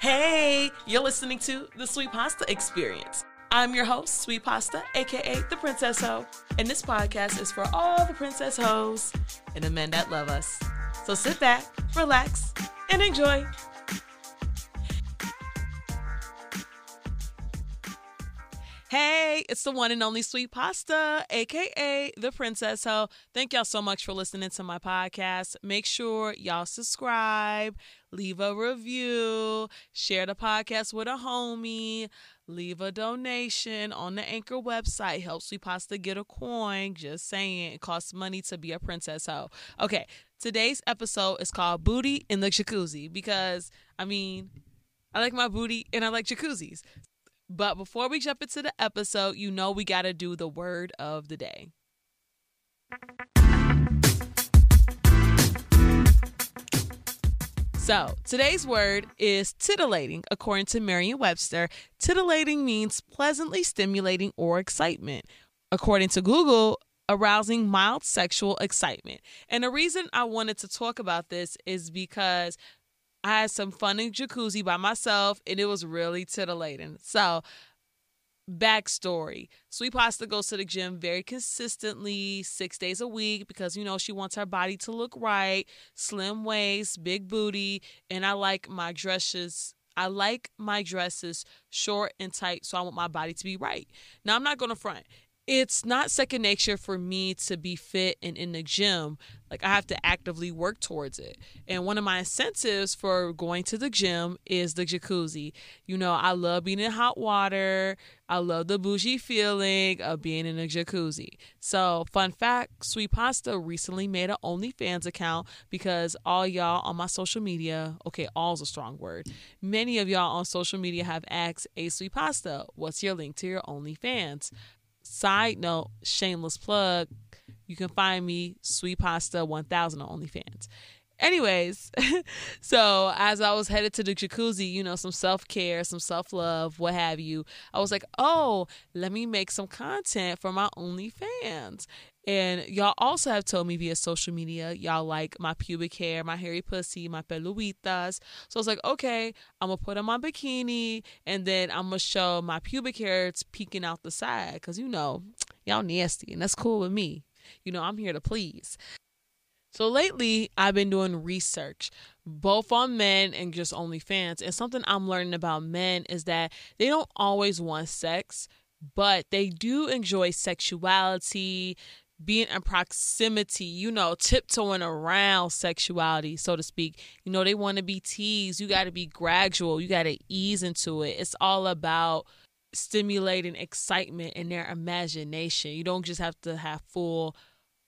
Hey, you're listening to the Sweet Pasta Experience. I'm your host, Sweet Pasta, aka the Princess Ho, and this podcast is for all the princess hoes and the men that love us. So sit back, relax, and enjoy. Hey, it's the one and only Sweet Pasta, aka the Princess Ho. Thank y'all so much for listening to my podcast. Make sure y'all subscribe, leave a review, share the podcast with a homie, leave a donation on the Anchor website. Help Sweet Pasta get a coin. Just saying, it costs money to be a Princess Ho. Okay, today's episode is called Booty in the Jacuzzi because, I mean, I like my booty and I like jacuzzis. But before we jump into the episode, you know we got to do the word of the day. So, today's word is titillating. According to Merriam Webster, titillating means pleasantly stimulating or excitement. According to Google, arousing mild sexual excitement. And the reason I wanted to talk about this is because I had some fun in jacuzzi by myself and it was really titillating. So, backstory Sweet Pasta goes to the gym very consistently, six days a week, because you know she wants her body to look right, slim waist, big booty, and I like my dresses. I like my dresses short and tight, so I want my body to be right. Now, I'm not going to front it's not second nature for me to be fit and in the gym. Like I have to actively work towards it. And one of my incentives for going to the gym is the jacuzzi. You know, I love being in hot water. I love the bougie feeling of being in a jacuzzi. So, fun fact Sweet Pasta recently made an OnlyFans account because all y'all on my social media, okay, all's a strong word. Many of y'all on social media have asked, Hey, Sweet Pasta, what's your link to your OnlyFans? Side note, shameless plug, you can find me Sweet Pasta 1000 on OnlyFans. Anyways, so as I was headed to the jacuzzi, you know, some self care, some self love, what have you, I was like, oh, let me make some content for my OnlyFans. And y'all also have told me via social media, y'all like my pubic hair, my hairy pussy, my peluitas. So I was like, okay, I'm gonna put on my bikini and then I'm gonna show my pubic hair it's peeking out the side. Cause you know, y'all nasty and that's cool with me. You know, I'm here to please. So lately, I've been doing research, both on men and just OnlyFans. And something I'm learning about men is that they don't always want sex, but they do enjoy sexuality, being in proximity, you know, tiptoeing around sexuality, so to speak. You know, they want to be teased. You got to be gradual. You got to ease into it. It's all about stimulating excitement in their imagination. You don't just have to have full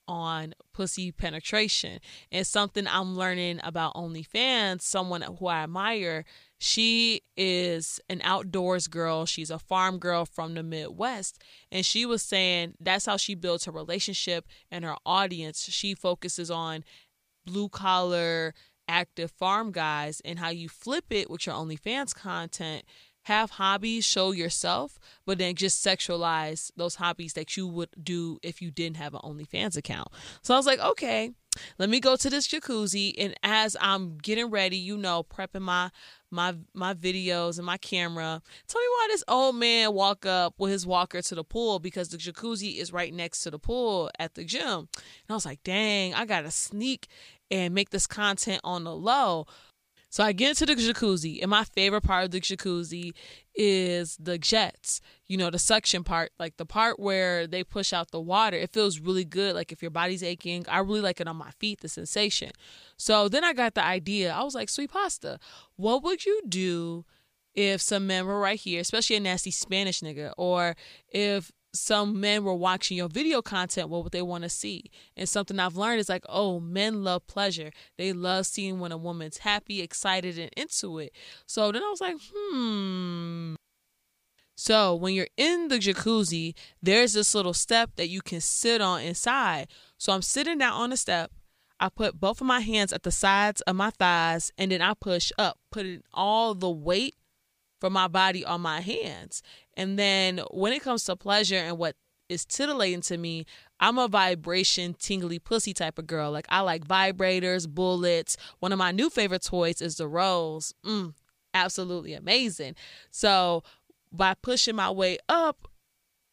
on pussy penetration. And something I'm learning about OnlyFans, someone who I admire, she is an outdoors girl. She's a farm girl from the Midwest. And she was saying that's how she builds her relationship and her audience. She focuses on blue collar, active farm guys and how you flip it with your OnlyFans content have hobbies, show yourself, but then just sexualize those hobbies that you would do if you didn't have an OnlyFans account. So I was like, okay, let me go to this jacuzzi and as I'm getting ready, you know, prepping my my my videos and my camera. Tell me why this old man walk up with his walker to the pool because the jacuzzi is right next to the pool at the gym. And I was like, dang, I gotta sneak and make this content on the low. So I get into the jacuzzi, and my favorite part of the jacuzzi is the jets. You know, the suction part, like the part where they push out the water. It feels really good. Like if your body's aching, I really like it on my feet, the sensation. So then I got the idea. I was like, sweet pasta, what would you do? If some men were right here, especially a nasty Spanish nigga, or if some men were watching your video content, what would they want to see? And something I've learned is like, oh, men love pleasure. They love seeing when a woman's happy, excited, and into it. So then I was like, hmm. So when you're in the jacuzzi, there's this little step that you can sit on inside. So I'm sitting down on the step. I put both of my hands at the sides of my thighs and then I push up, putting all the weight from my body on my hands. And then when it comes to pleasure and what is titillating to me, I'm a vibration, tingly pussy type of girl. Like I like vibrators, bullets. One of my new favorite toys is the rose. Mm, absolutely amazing. So by pushing my way up,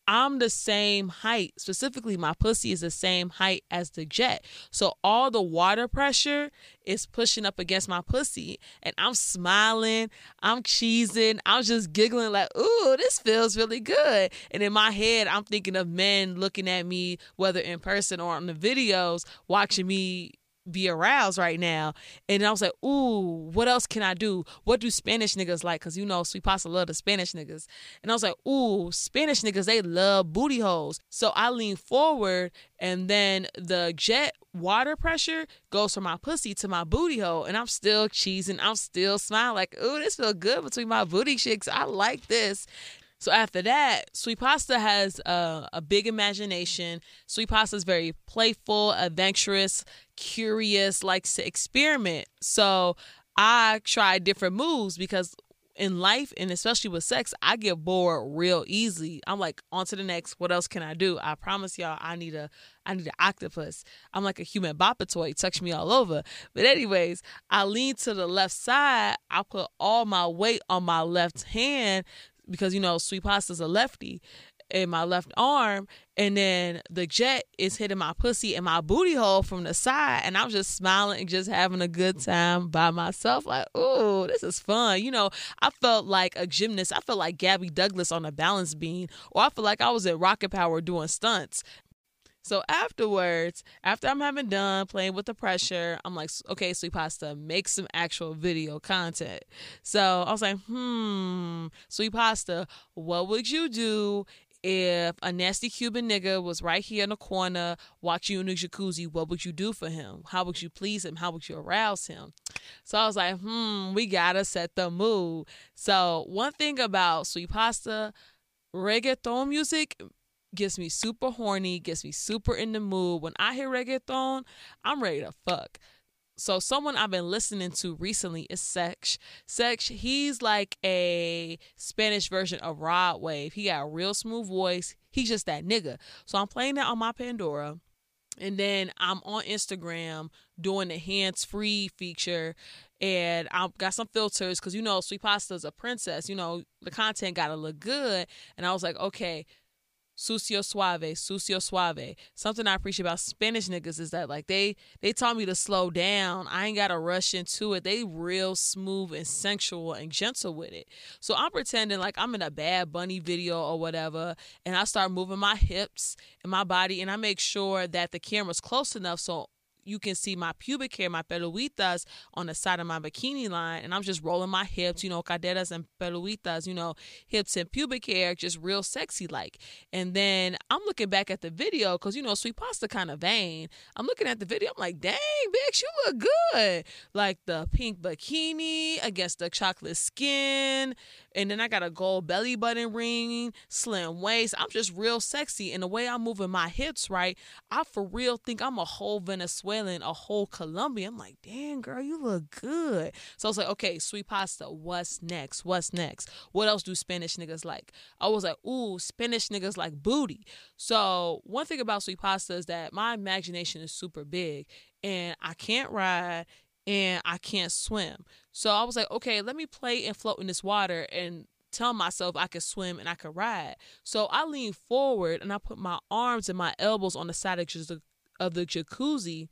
I'm the same height. Specifically, my pussy is the same height as the jet. So all the water pressure is pushing up against my pussy. And I'm smiling, I'm cheesing, I'm just giggling like, ooh, this feels really good. And in my head, I'm thinking of men looking at me, whether in person or on the videos, watching me be aroused right now. And I was like, ooh, what else can I do? What do Spanish niggas like? Because you know, Sweet Pasta love the Spanish niggas. And I was like, ooh, Spanish niggas, they love booty holes. So I lean forward and then the jet water pressure goes from my pussy to my booty hole. And I'm still cheesing. I'm still smiling like, ooh, this feels good between my booty cheeks. I like this. So after that, Sweet Pasta has a, a big imagination. Sweet Pasta is very playful, adventurous, curious, likes to experiment. So I try different moves because in life and especially with sex, I get bored real easily. I'm like, on to the next. What else can I do? I promise y'all, I need a, I need an octopus. I'm like a human toy. Touch me all over. But anyways, I lean to the left side. I put all my weight on my left hand because you know sweet pasta's a lefty in my left arm and then the jet is hitting my pussy and my booty hole from the side and i'm just smiling and just having a good time by myself. Like oh this is fun. You know i felt like a gymnast. I felt like gabby douglas on a balance beam or i feel like i was at rocket power doing stunts. So afterwards, after I'm having done playing with the pressure, I'm like, okay, sweet pasta, make some actual video content. So I was like, hmm, sweet pasta, what would you do if a nasty Cuban nigga was right here in the corner watching you in the jacuzzi, what would you do for him? How would you please him? How would you arouse him? So I was like, hmm, we gotta set the mood. So one thing about sweet pasta, reggaeton music gets me super horny, gets me super in the mood. When I hear reggaeton, I'm ready to fuck. So someone I've been listening to recently is Sech. Sech, he's like a Spanish version of Rod Wave. He got a real smooth voice. He's just that nigga. So I'm playing that on my Pandora. And then I'm on Instagram doing the hands free feature. And I got some filters because, you know, Sweet Pasta's a princess. You know, the content got to look good. And I was like, okay, sucio suave, sucio suave. Something I appreciate about Spanish niggas is that like they they taught me to slow down. I ain't gotta rush into it. They real smooth and sensual and gentle with it. So I'm pretending like I'm in a bad bunny video or whatever, and I start moving my hips and my body, and I make sure that the camera's close enough so you can see my pubic hair, my peluitas on the side of my bikini line, and I'm just rolling my hips, you know, caderas and peluitas, you know, hips and pubic hair, just real sexy like. And then I'm looking back at the video because you know, sweet pasta kind of vain. I'm looking at the video, I'm like, dang, bitch, you look good. Like the pink bikini against the chocolate skin, and then I got a gold belly button ring, slim waist. I'm just real sexy, and the way I'm moving my hips, right, I for real think I'm a whole Venezuelan a whole Colombian. I'm like, damn, girl, you look good. So I was like, okay, sweet pasta, what's next? What's next? What else do Spanish niggas like? I was like, ooh, Spanish niggas like booty. So one thing about sweet pasta is that my imagination is super big and I can't ride and I can't swim. So I was like, okay, let me play and float in this water and tell myself I could swim and I could ride. So I leaned forward and I put my arms and my elbows on the side of of the jacuzzi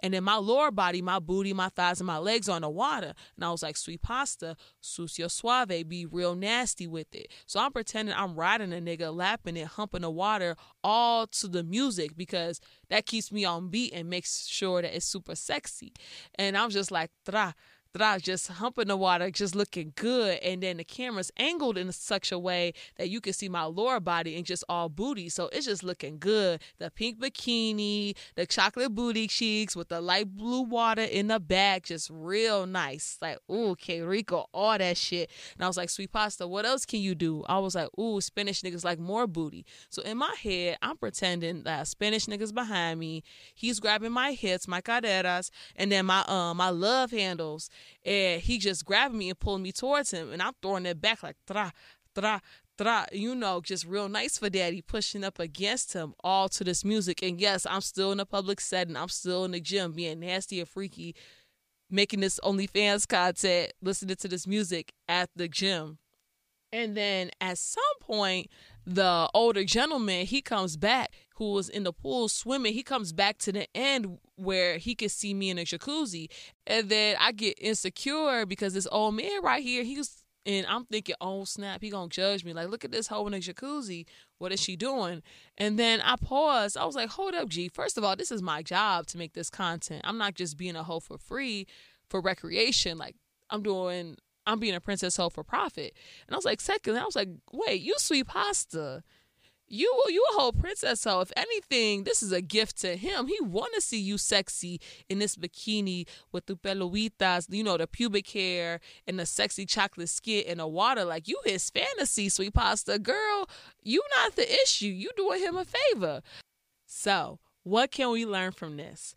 and then my lower body, my booty, my thighs, and my legs on the water. And I was like, sweet pasta, sucio suave, be real nasty with it. So I'm pretending I'm riding a nigga, lapping it, humping the water, all to the music because that keeps me on beat and makes sure that it's super sexy. And I'm just like, tra that I was just humping the water, just looking good. And then the camera's angled in such a way that you can see my lower body and just all booty. So it's just looking good. The pink bikini, the chocolate booty cheeks with the light blue water in the back, just real nice. Like, ooh, K Rico, all that shit. And I was like, sweet pasta, what else can you do? I was like, ooh, Spanish niggas like more booty. So in my head, I'm pretending that Spanish niggas behind me. He's grabbing my hips, my caderas, and then my um my love handles and he just grabbed me and pulled me towards him, and I'm throwing it back like tra tra tra, you know, just real nice for daddy, pushing up against him, all to this music. And yes, I'm still in a public setting. I'm still in the gym, being nasty and freaky making this OnlyFans content, listening to this music at the gym. And then at some point, the older gentleman, he comes back who was in the pool swimming. He comes back to the end where he could see me in a jacuzzi. And then I get insecure because this old man right here, he's and I'm thinking, oh snap, he gonna judge me. Like, look at this hoe in a jacuzzi. What is she doing? And then I paused. I was like, hold up, G. First of all, this is my job to make this content. I'm not just being a hoe for free for recreation. Like, I'm doing I'm being a princess hoe for profit. And I was like, second, I was like, wait, you sweet pasta you you a whole princess so if anything this is a gift to him. He want to see you sexy in this bikini with the peluitas you know the pubic hair and the sexy chocolate skin in the water. Like you his fantasy sweet pasta. Girl you not the issue. You doing him a favor. So what can we learn from this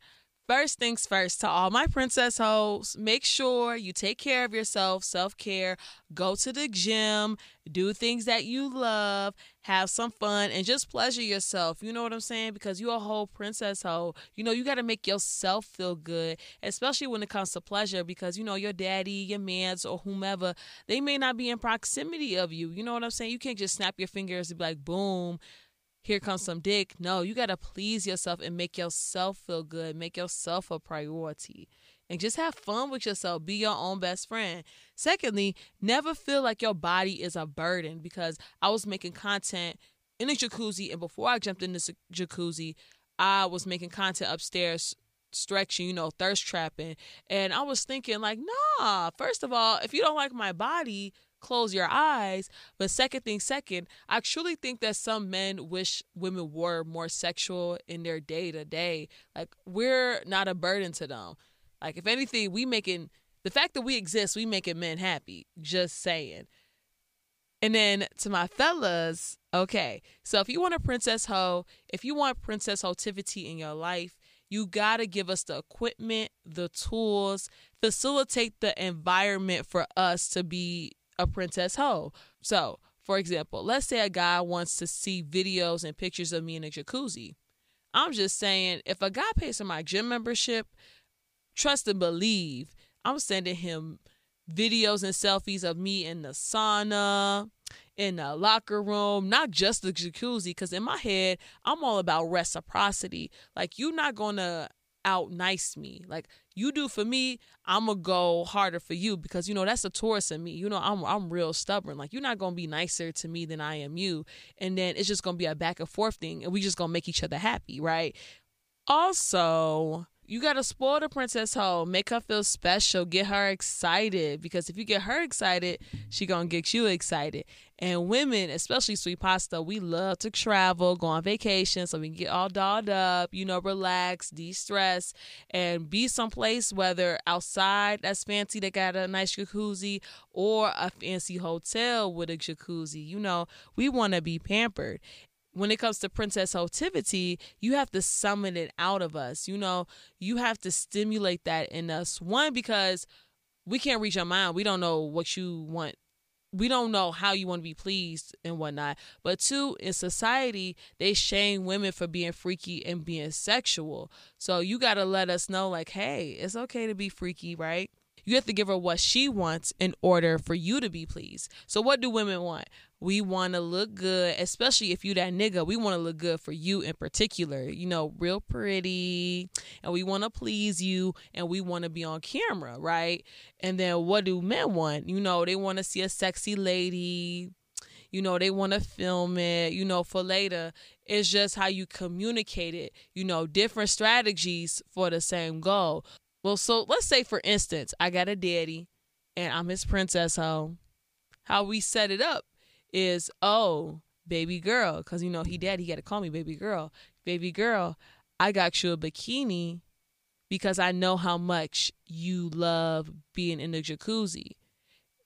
First things first, to all my princess hoes, make sure you take care of yourself, self care, go to the gym, do things that you love, have some fun, and just pleasure yourself. You know what I'm saying? Because you're a whole princess hoe. You know, you got to make yourself feel good, especially when it comes to pleasure, because, you know, your daddy, your mans, or whomever, they may not be in proximity of you. You know what I'm saying? You can't just snap your fingers and be like, boom here comes some dick. No, you got to please yourself and make yourself feel good, make yourself a priority. And just have fun with yourself. Be your own best friend. Secondly, never feel like your body is a burden because I was making content in a jacuzzi, and before I jumped in this jacuzzi, I was making content upstairs stretching, you know, thirst trapping. And I was thinking, like, nah, first of all, if you don't like my body, close your eyes. But second thing, second, I truly think that some men wish women were more sexual in their day to day. Like we're not a burden to them. Like if anything, we making the fact that we exist, we making men happy. Just saying. And then to my fellas, okay. So if you want a princess hoe, if you want princess hotivity in your life, you got to give us the equipment, the tools, facilitate the environment for us to be a princess hoe. So, for example, let's say a guy wants to see videos and pictures of me in a jacuzzi. I'm just saying, if a guy pays for my gym membership, trust and believe, I'm sending him videos and selfies of me in the sauna, in the locker room, not just the jacuzzi, because in my head, I'm all about reciprocity. Like, you're not going to out nice me. Like you do for me, I'm gonna go harder for you because you know that's a Taurus in me. You know I'm I'm real stubborn. Like you're not gonna be nicer to me than I am you, and then it's just gonna be a back and forth thing, and we just gonna make each other happy, right? Also, you gotta spoil the princess hoe, make her feel special, get her excited. Because if you get her excited, she gonna get you excited. And women, especially sweet pasta, we love to travel, go on vacation, so we can get all dolled up, you know, relax, de-stress, and be someplace whether outside that's fancy that got a nice jacuzzi or a fancy hotel with a jacuzzi. You know, we want to be pampered when it comes to princess hotivity, you have to summon it out of us. You know, you have to stimulate that in us. One, because we can't reach our mind. We don't know what you want. We don't know how you want to be pleased and whatnot. But two, in society, they shame women for being freaky and being sexual. So you got to let us know, like, hey, it's okay to be freaky, right? You have to give her what she wants in order for you to be pleased. So, what do women want? We want to look good, especially if you that nigga. We want to look good for you in particular. You know, real pretty, and we want to please you, and we want to be on camera, right? And then what do men want? You know, they want to see a sexy lady. You know, they want to film it. You know, for later. It's just how you communicate it. You know, different strategies for the same goal. Well, so let's say for instance, I got a daddy, and I'm his princess home. How we set it up is oh baby girl because you know he dad he got to call me baby girl. Baby girl i got you a bikini because i know how much you love being in the jacuzzi.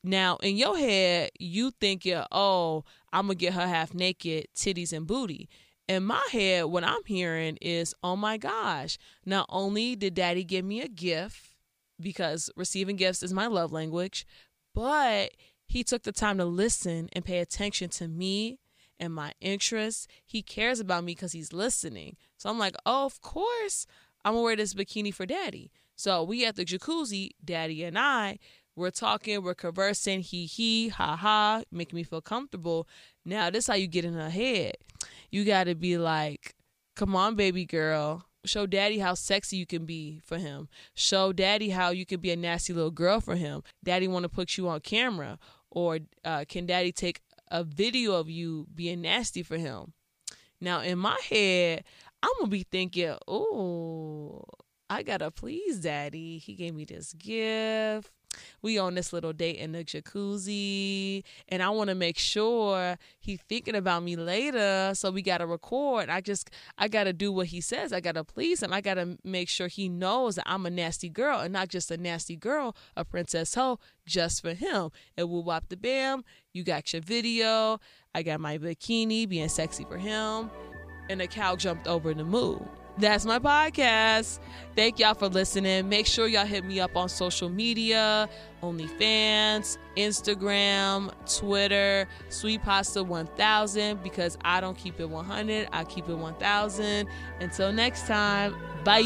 Now in your head you think you're oh i'm gonna get her half naked titties and booty in my head what i'm hearing is oh my gosh not only did daddy give me a gift because receiving gifts is my love language but he took the time to listen and pay attention to me and my interests. He cares about me because he's listening. So I'm like, oh, of course, I'm gonna wear this bikini for daddy. So we at the jacuzzi, daddy and I, we're talking, we're conversing, he he, ha ha, making me feel comfortable. Now this how you get in her head. You gotta be like, come on, baby girl. Show daddy how sexy you can be for him. Show daddy how you can be a nasty little girl for him. Daddy want to put you on camera, or uh, can daddy take a video of you being nasty for him? Now in my head, I'm gonna be thinking, oh, I gotta please daddy. He gave me this gift we on this little date in the jacuzzi and I want to make sure he thinking about me later so we got to record. I just I got to do what he says. I got to please him. I got to make sure he knows that I'm a nasty girl and not just a nasty girl a princess hoe just for him. And we'll wop the bam you got your video. I got my bikini being sexy for him. And the cow jumped over the moon that's my podcast. Thank y'all for listening. Make sure y'all hit me up on social media OnlyFans, Instagram, Twitter, Sweet Pasta 1000 because I don't keep it 100, I keep it 1000. Until next time, bye.